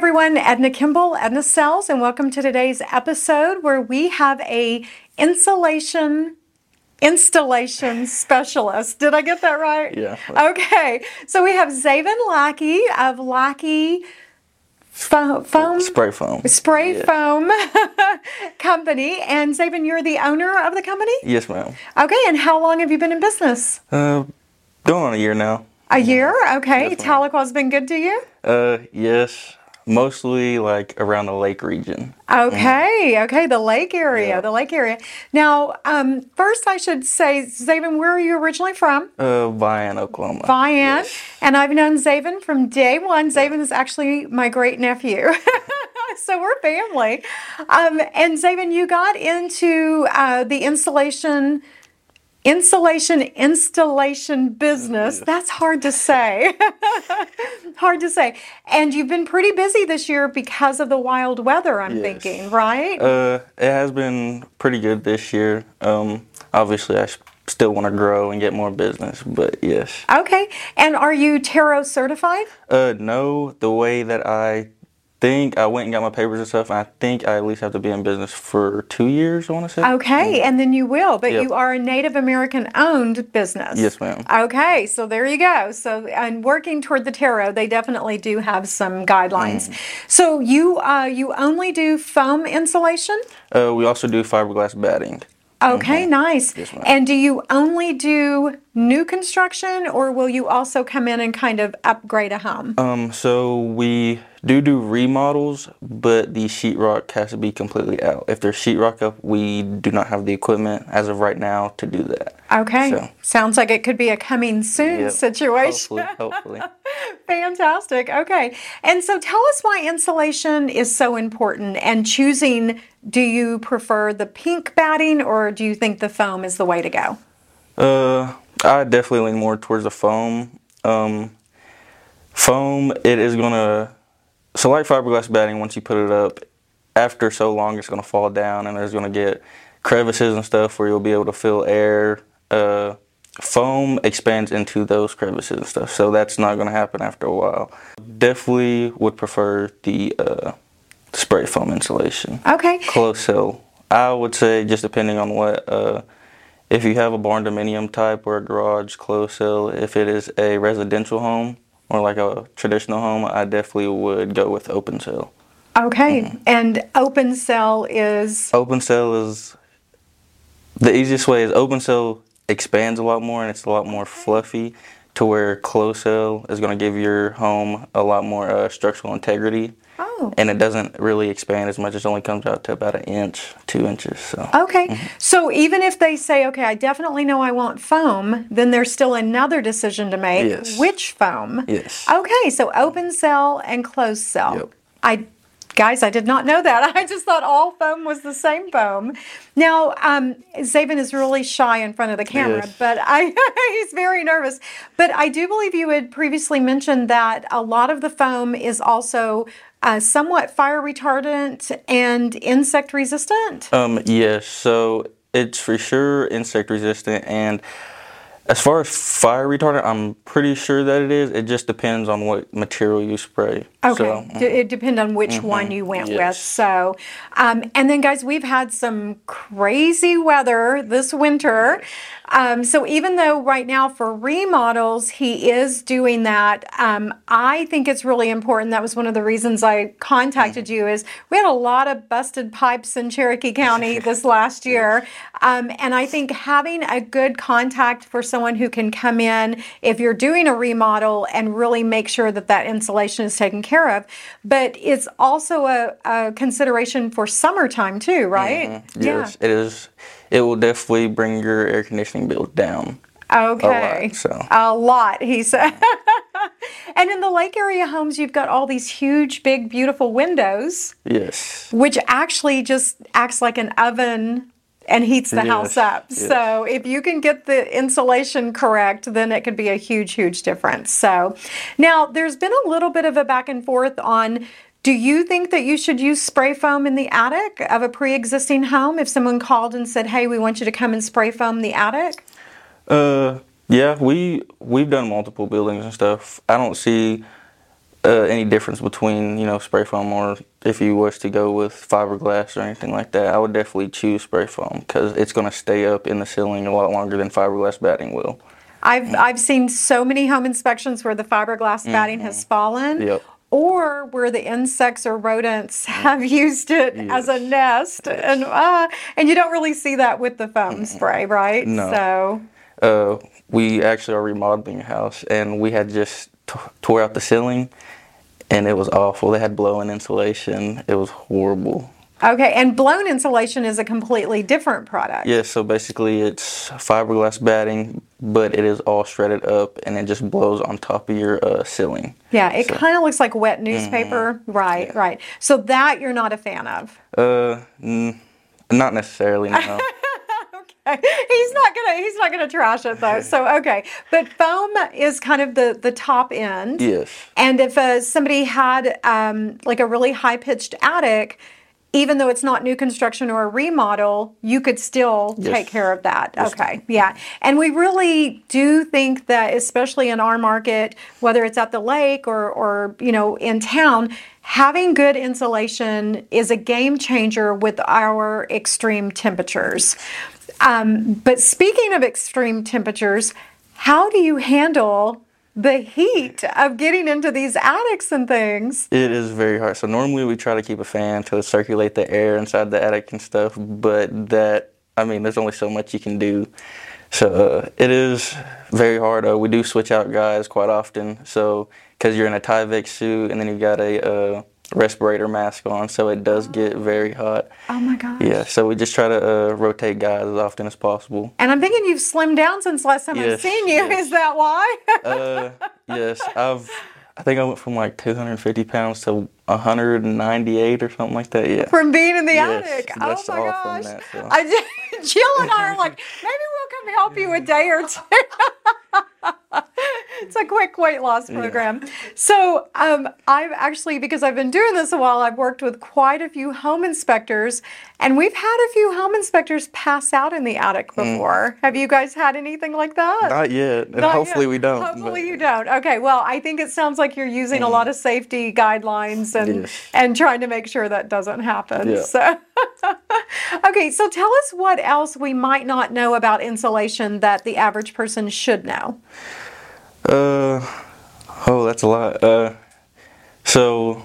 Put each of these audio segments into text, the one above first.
everyone, Edna Kimball, Edna Sells, and welcome to today's episode where we have a insulation installation specialist. Did I get that right? Yeah. Okay, so we have Xavin Lackey of Lackey Foam, foam Spray foam. Spray Yeah. Foam Company, and Xavin, you're the owner of the company. Yes, ma'am. Okay, and how long have you been in business? Uh, going on a year now. A year. Okay, Yes. Tahlequah's been good to you. Uh, yes. Mostly like around the lake region. Okay, okay, the lake area, Yeah. the lake area. Now, um, first I should say, Xavin, where are you originally from? Uh, Vian, Oklahoma. Vian, Yes. and I've known Xavin from day one. Xavin is actually my great nephew. so we're family. Um, and Zaven, you got into uh, the installation, insulation installation business. That's hard to say. hard to say. And you've been pretty busy this year because of the wild weather, I'm Yes. thinking, right? Uh, it has been pretty good this year. Um, obviously, I still want to grow and get more business, but yes. okay. And are you TERO certified? Uh, no, the way that I think I went and got my papers and stuff, and I think I at least have to be in business for two years, I want to say. Okay, and then you will, but Yep. you are a Native American owned business. Yes, ma'am. Okay, so there you go. So, and working toward the TERO, they definitely do have some guidelines. Mm. So, you uh, you only do foam insulation? Uh, we also do fiberglass batting. Okay, nice. Mm-hmm. Yes, and do you only do new construction, or will you also come in and kind of upgrade a home? Um, so we do do remodels, but the sheetrock has to be completely out. If there's sheetrock up, we do not have the equipment as of right now to do that. Okay, so- sounds like it could be a coming soon Yep. situation. Hopefully, hopefully. Fantastic. Okay. And so tell us why insulation is so important and choosing do you prefer the pink batting or do you think the foam is the way to go? Uh, I definitely lean more towards the foam. Um, foam, it is gonna. So like fiberglass batting, once you put it up, after so long, it's gonna fall down, and there's gonna get crevices and stuff where you'll be able to feel air. Uh, foam expands into those crevices and stuff, so that's not gonna happen after a while. Definitely would prefer the uh, spray foam insulation. Okay. Close cell. I would say just depending on what. Uh, if you have a barndominium type or a garage closed cell, if it is a residential home or like a traditional home, I definitely would go with open cell. Okay. Mm-hmm. And open cell is Open cell is the easiest way is open cell expands a lot more and it's a lot more fluffy to where closed cell is going to give your home a lot more uh, structural integrity Oh. and it doesn't really expand as much. It only comes out to about an inch, two inches. So Okay. Mm-hmm. So even if they say, okay, I definitely know I want foam, then there's still another decision to make. Yes. Which foam? yes. Okay, so open cell and closed cell. Yep. I guys, I did not know that. I just thought all foam was the same foam. Now, um, Xavin is really shy in front of the camera, Yes. but I he's very nervous. But I do believe you had previously mentioned that a lot of the foam is also uh, somewhat fire retardant and insect resistant. Um, yes, so it's for sure insect resistant, and as far as fire retardant, I'm pretty sure that it is. It just depends on what material you spray. Okay, So, mm-hmm. D- it depends on which one you went with. So, um, and then guys, we've had some crazy weather this winter. Um, so even though right now for remodels he is doing that, um, I think it's really important. That was one of the reasons I contacted Mm-hmm. you. Is we had a lot of busted pipes in Cherokee County this last year, um, and I think having a good contact for someone who can come in if you're doing a remodel and really make sure that that insulation is taken care of. But it's also a, a consideration for summertime too, right? yes, it is. It will definitely bring your air conditioning bill down. Okay. lot, so. A lot, he said. and in the lake area homes, you've got all these huge, big, beautiful windows, Yes. which actually just acts like an oven and heats the Yes, house up. yes. So if you can get the insulation correct, then it could be a huge, huge difference. So now there's been a little bit of a back and forth on do you think that you should use spray foam in the attic of a pre-existing home if someone called and said, "Hey, we want you to come and spray foam the attic"? Uh, yeah, we we've done multiple buildings and stuff. I don't see uh, any difference between you know spray foam or if you wish to go with fiberglass or anything like that, I would definitely choose spray foam because it's going to stay up in the ceiling a lot longer than fiberglass batting will. I've I've seen so many home inspections where the fiberglass batting has fallen. Mm-hmm. Yep. Or where the insects or rodents have used it as a Yes. nest, and uh, and you don't really see that with the foam spray, right? No. So Uh, we actually are remodeling a house, and we had just t- tore out the ceiling, and it was awful. They had blown insulation. It was horrible. Okay, and blown insulation is a completely different product. Yeah, so basically it's fiberglass batting, but it is all shredded up, and it just blows on top of your uh, ceiling. Yeah, it So- kind of looks like wet newspaper. Right, right. So that you're not a fan of. Uh, n- not necessarily. No. Okay. He's not gonna he's not gonna trash it though. So okay, but foam is kind of the the top end. yes. And if uh, somebody had um, like a really high pitched attic, even though it's not new construction or a remodel, you could still Yes. take care of that. okay, yeah. And we really do think that, especially in our market, whether it's at the lake or, or you know in town, having good insulation is a game changer with our extreme temperatures. Um, but speaking of extreme temperatures, how do you handle the heat of getting into these attics and things? It is very hard. So normally we try to keep a fan to circulate the air inside the attic and stuff, but that I mean, there's only so much you can do. So uh, it is very hard. Uh, we do switch out guys quite often. So because you're in a Tyvek suit and then you've got a uh, respirator mask on, so it does get very hot. Oh my gosh. Yeah. So we just try to uh, rotate guys as often as possible. And I'm thinking you've slimmed down since last time I've seen you. yes. Is that why? Uh, yes, I've. I think I went from like 250 pounds to 198 or something like that. Yeah. from being in the Yes, attic. oh my gosh. that, so. I Jill and I are like, maybe we'll come help you a day or two. it's a quick weight loss program. So um, I've actually, because I've been doing this a while, I've worked with quite a few home inspectors, and we've had a few home inspectors pass out in the attic Mm. before. Have you guys had anything like that? Not yet. and Not hopefully yet. we don't. Hopefully but- you don't. Okay. Well, I think it sounds like you're using a lot of safety guidelines and Yes. and trying to make sure that doesn't happen. Yeah. So Okay, so tell us what else we might not know about insulation that the average person should know. Uh, oh, that's a lot. Uh, so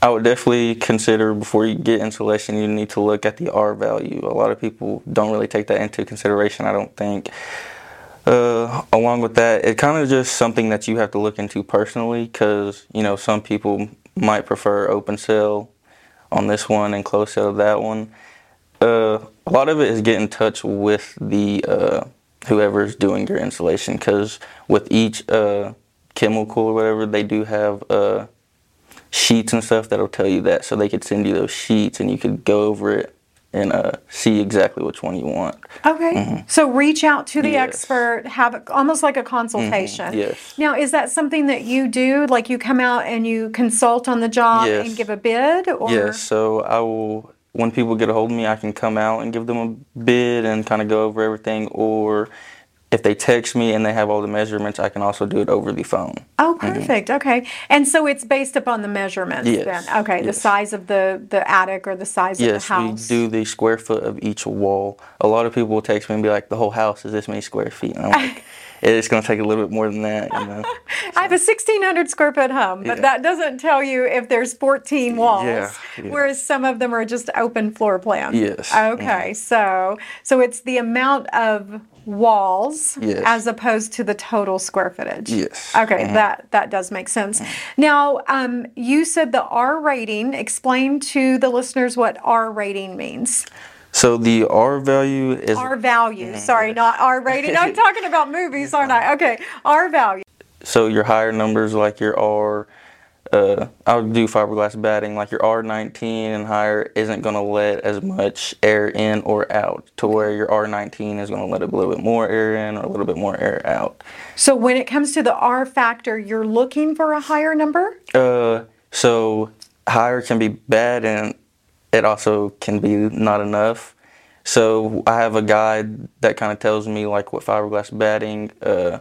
I would definitely consider before you get insulation, you need to look at the R value. A lot of people don't really take that into consideration. I don't think. Uh, along with that, it kind of just something that you have to look into personally, because you know some people might prefer open cell on this one and closed cell that one. Uh, a lot of it is get in touch with the uh, whoever's doing your installation because with each uh, chemical or whatever, they do have uh, sheets and stuff that'll tell you that. So they could send you those sheets and you could go over it and uh, see exactly which one you want. Okay. So reach out to the Mm-hmm. Yes. Mm-hmm. expert, have it almost like a consultation. yes. Now, is that something that you do? Like you come out and you consult on the job and give a bid? Or Yes, so I will. When people get a hold of me, I can come out and give them a bid and kind of go over everything. Or if they text me and they have all the measurements, I can also do it over the phone. Oh, mm-hmm. perfect. Okay. And so it's based upon the measurements Yes, then. Okay. The size of the, the attic or the size Yes, of the house. Yes, we do the square foot of each wall. A lot of people will text me and be like, "The whole house is this many square feet," and I'm like, "It's going to take a little bit more than that." You know? I have a 1,600 square foot home, but Yeah. that doesn't tell you if there's 14 walls, Yeah, yeah. whereas some of them are just open floor plan. Yes. Mm-hmm. Okay, so so it's the amount of walls Yes. as opposed to the total square footage. Yes. Okay, that that does make sense. Now, um, you said the R rating. Explain to the listeners what R rating means. So the R value is R value. Sorry, not R rating. I'm talking about movies, aren't I? Okay, R value. so your higher numbers like your R. Uh, I would do fiberglass batting like your R19 and higher isn't going to let as much air in or out to where your R19 is going to let a little bit more air in or a little bit more air out. So when it comes to the R factor, you're looking for a higher number? Uh, so higher can be bad and it also can be not enough. So I have a guide that kind of tells me like what fiberglass batting uh,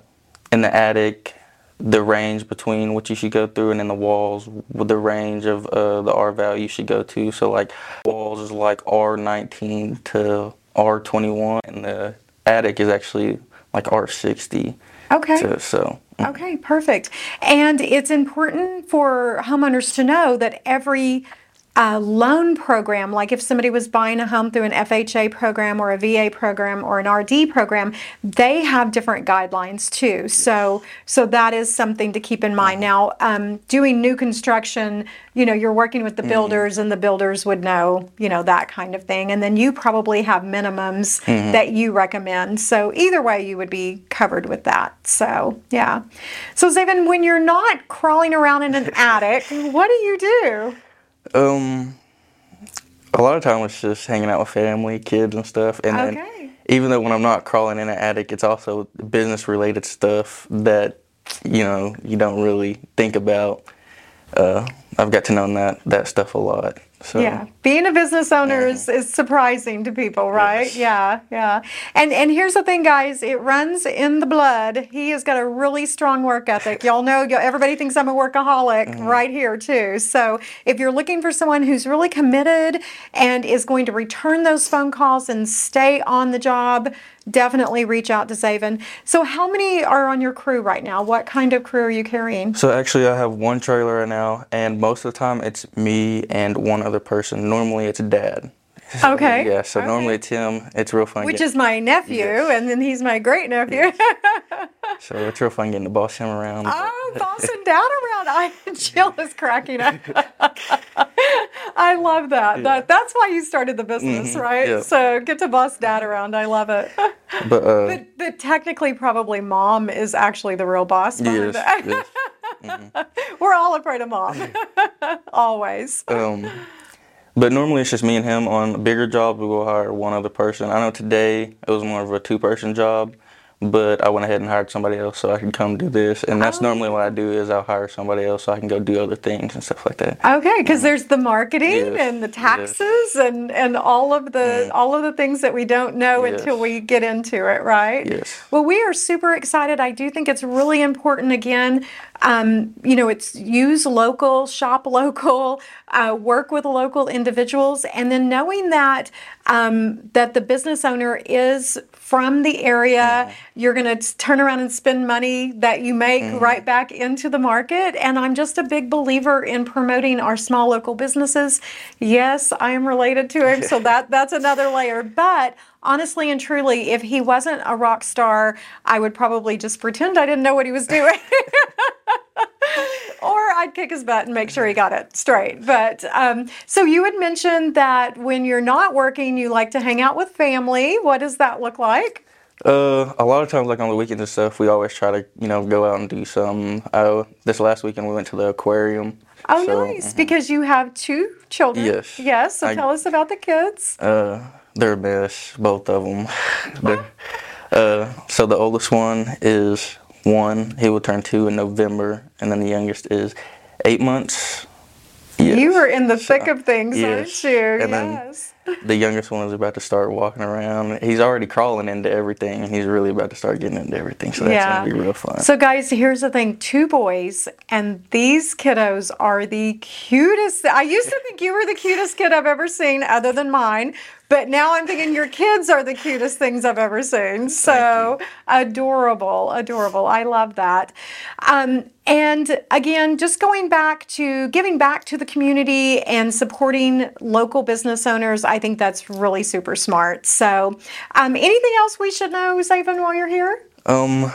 in the attic the range between what you should go through, and in the walls with the range of uh, the R value you should go to. So like walls is like R19 to R21, and the attic is actually like R60. Okay. To, so Okay, perfect. And it's important for homeowners to know that every uh, loan program, like if somebody was buying a home through an FHA program or a VA program or an RD program, they have different guidelines too. So, so that is something to keep in mind. Now, um, doing new construction, you know, you're working with the builders, and the builders would know, you know, that kind of thing. And then you probably have minimums that you recommend. So either way, you would be covered with that. So yeah. So Xavin, when you're not crawling around in an attic, what do you do? Um, a lot of time it's just hanging out with family, kids, and stuff. And then Okay. even though when I'm not crawling in an attic, it's also business related stuff that you know you don't really think about. Uh, I've got to know that that stuff a lot. So Yeah, being a business owner is, is surprising to people, right? Yes. Yeah, yeah. And and here's the thing, guys, it runs in the blood. He has got a really strong work ethic. Y'all know, y'all- everybody thinks I'm a workaholic mm-hmm. right here too. So if you're looking for someone who's really committed and is going to return those phone calls and stay on the job, definitely reach out to Xavin. So how many are on your crew right now? What kind of crew are you carrying? So actually, I have one trailer right now, and most of the time it's me and one other person. Normally, it's dad. Okay. yeah. So Okay. normally Tim. It's real fun. Which get- is my nephew, Yes. and then he's my great nephew. so it's real fun getting to boss him around. Oh, bossing down around. I Jill is cracking up. I love that. That that's why you started the business, right? yeah. So get to boss dad around. I love it. but uh, But, but technically, probably mom is actually the real boss yes, yes. We're all afraid of mom. Always. Um, but normally it's just me and him. On a bigger jobs, we will hire one other person. I know today it was more of a two-person job, but I went ahead and hired somebody else so I could come do this. And that's Oh. normally what I do is I'll hire somebody else so I can go do other things and stuff like that. Okay, because there's the marketing Yes, and the yes. taxes and and all of the all of the things that we don't know Yes. until we get into it, right? Yes. Well, we are super excited. I do think it's really important. Again, um, you know, it's use local, shop local, uh, work with local individuals, and then knowing that um, that the business owner is from the area, you're going to turn around and spend money that you make right back into the market. And I'm just a big believer in promoting our small local businesses. Yes, I am related to him, so that that's another layer. But honestly and truly, if he wasn't a rock star, I would probably just pretend I didn't know what he was doing. or I'd kick his butt and make sure he got it straight. But um, so you had mentioned that when you're not working, you like to hang out with family. What does that look like? Uh, a lot of times, like on the weekends and stuff, we always try to, you know, go out and do some. Uh, this last weekend, we went to the aquarium. Oh, So, nice. Because you have two children. Yes. Yes. So I- tell us about the kids. Uh, they're a mess, both of them. Uh, so the oldest one is one. He will turn two in November, and then the youngest is eight months. Yes. You were in the thick of things, yes. aren't you? And yes. The youngest one is about to start walking around. He's already crawling into everything, and he's really about to start getting into everything. So that's Yeah. gonna be real fun. So, guys, here's the thing two boys, and these kiddos are the cutest. I used to think you were the cutest kid I've ever seen, other than mine. But now I'm thinking your kids are the cutest things I've ever seen. So adorable, adorable. I love that. Um, and again, just going back to giving back to the community and supporting local business owners, I think that's really super smart. So, um, anything else we should know, Xavin, while you're here? um,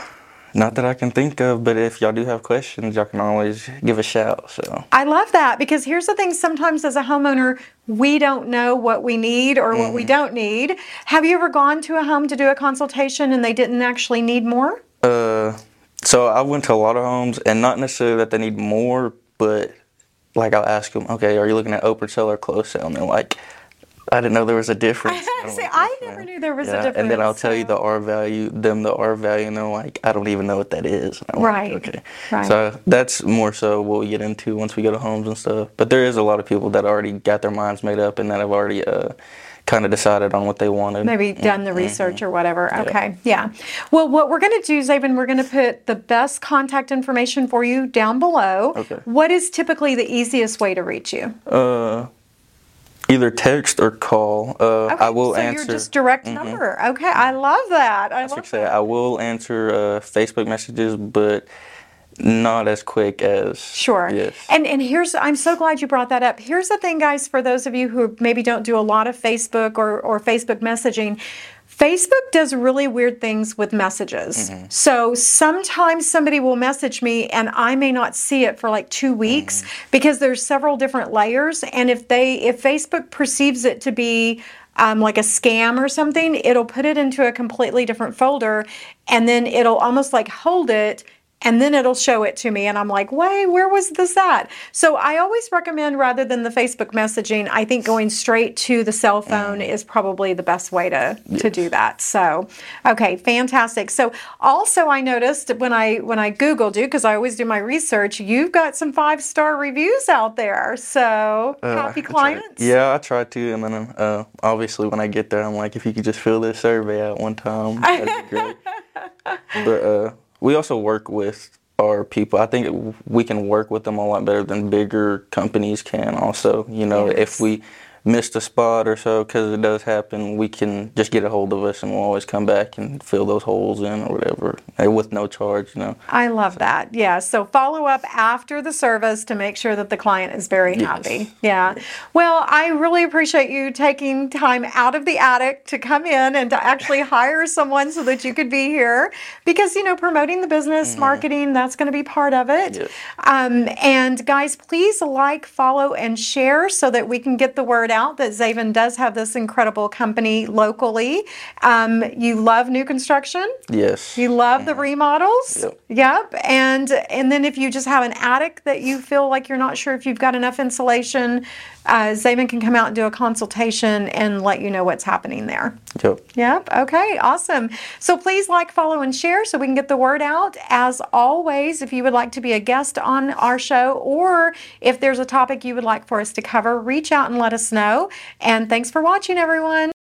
not that I can think of, but if y'all do have questions, y'all can always give a shout. So. I love that because here's the thing sometimes as a homeowner, we don't know what we need or what we don't need. Have you ever gone to a home to do a consultation and they didn't actually need more? Uh, so I went to a lot of homes, and not necessarily that they need more, but like I'll ask them, okay, are you looking at open cell or closed cell? And they're like, I didn't know there was a difference. See, like, I never ma'am." knew there was a difference. And then I'll tell you the R value, them the R value, and they're like, I don't even know what that is. Right, Like, okay. right. So that's more so what we get into once we go to homes and stuff. But there is a lot of people that already got their minds made up and that have already uh, kind of decided on what they wanted. maybe done the research or whatever. Okay, yeah. Well, what we're going to do, Xavin, we're going to put the best contact information for you down below. Okay. What is typically the easiest way to reach you? Uh, either text or call. Uh, Okay, I will so answer. your just direct number. Okay, I love that. I I love said, that. I will answer uh, Facebook messages, but not as quick as. Sure. Yes. And and here's I'm so glad you brought that up. Here's the thing, guys, for those of you who maybe don't do a lot of Facebook or, or Facebook messaging. Facebook does really weird things with messages. Mm-hmm. So sometimes somebody will message me and I may not see it for like 2 weeks Mm-hmm. because there's several different layers and if they if Facebook perceives it to be um, like a scam or something, it'll put it into a completely different folder and then it'll almost like hold it and then it'll show it to me and i'm like wait where was this at? So i always recommend rather than the facebook messaging i think going straight to the cell phone is probably the best way to to do that. So okay fantastic. So also i noticed when i when i googled you because i always do my research you've got some five star reviews out there. So Uh, happy I clients. Yeah, I try to, and then uh, obviously when I get there, I'm like, if you could just fill this survey out one time, that'd be great. but uh, we also work with our people. I think we can work with them a lot better than bigger companies can. Also, you know, Yes. if we missed a spot or so, because it does happen, we can just get a hold of us, and we'll always come back and fill those holes in or whatever, and with no charge. You know. I love that. Yeah. So follow up after the service to make sure that the client is very Yes. happy. Yeah. Well, I really appreciate you taking time out of the attic to come in and to actually hire someone so that you could be here because, you know, promoting the business, marketing, that's going to be part of it. Yes. Um, and guys, please like, follow, and share so that we can get the word out that Xavin does have this incredible company locally. Um, you love new construction. Yes. You love the remodels. Yep. Yep. And and then if you just have an attic that you feel like you're not sure if you've got enough insulation, uh, Xavin can come out and do a consultation and let you know what's happening there. Yep. Yep. Okay. Awesome. So please like, follow, and share so we can get the word out. As always, if you would like to be a guest on our show or if there's a topic you would like for us to cover, reach out and let us know. And thanks for watching, everyone.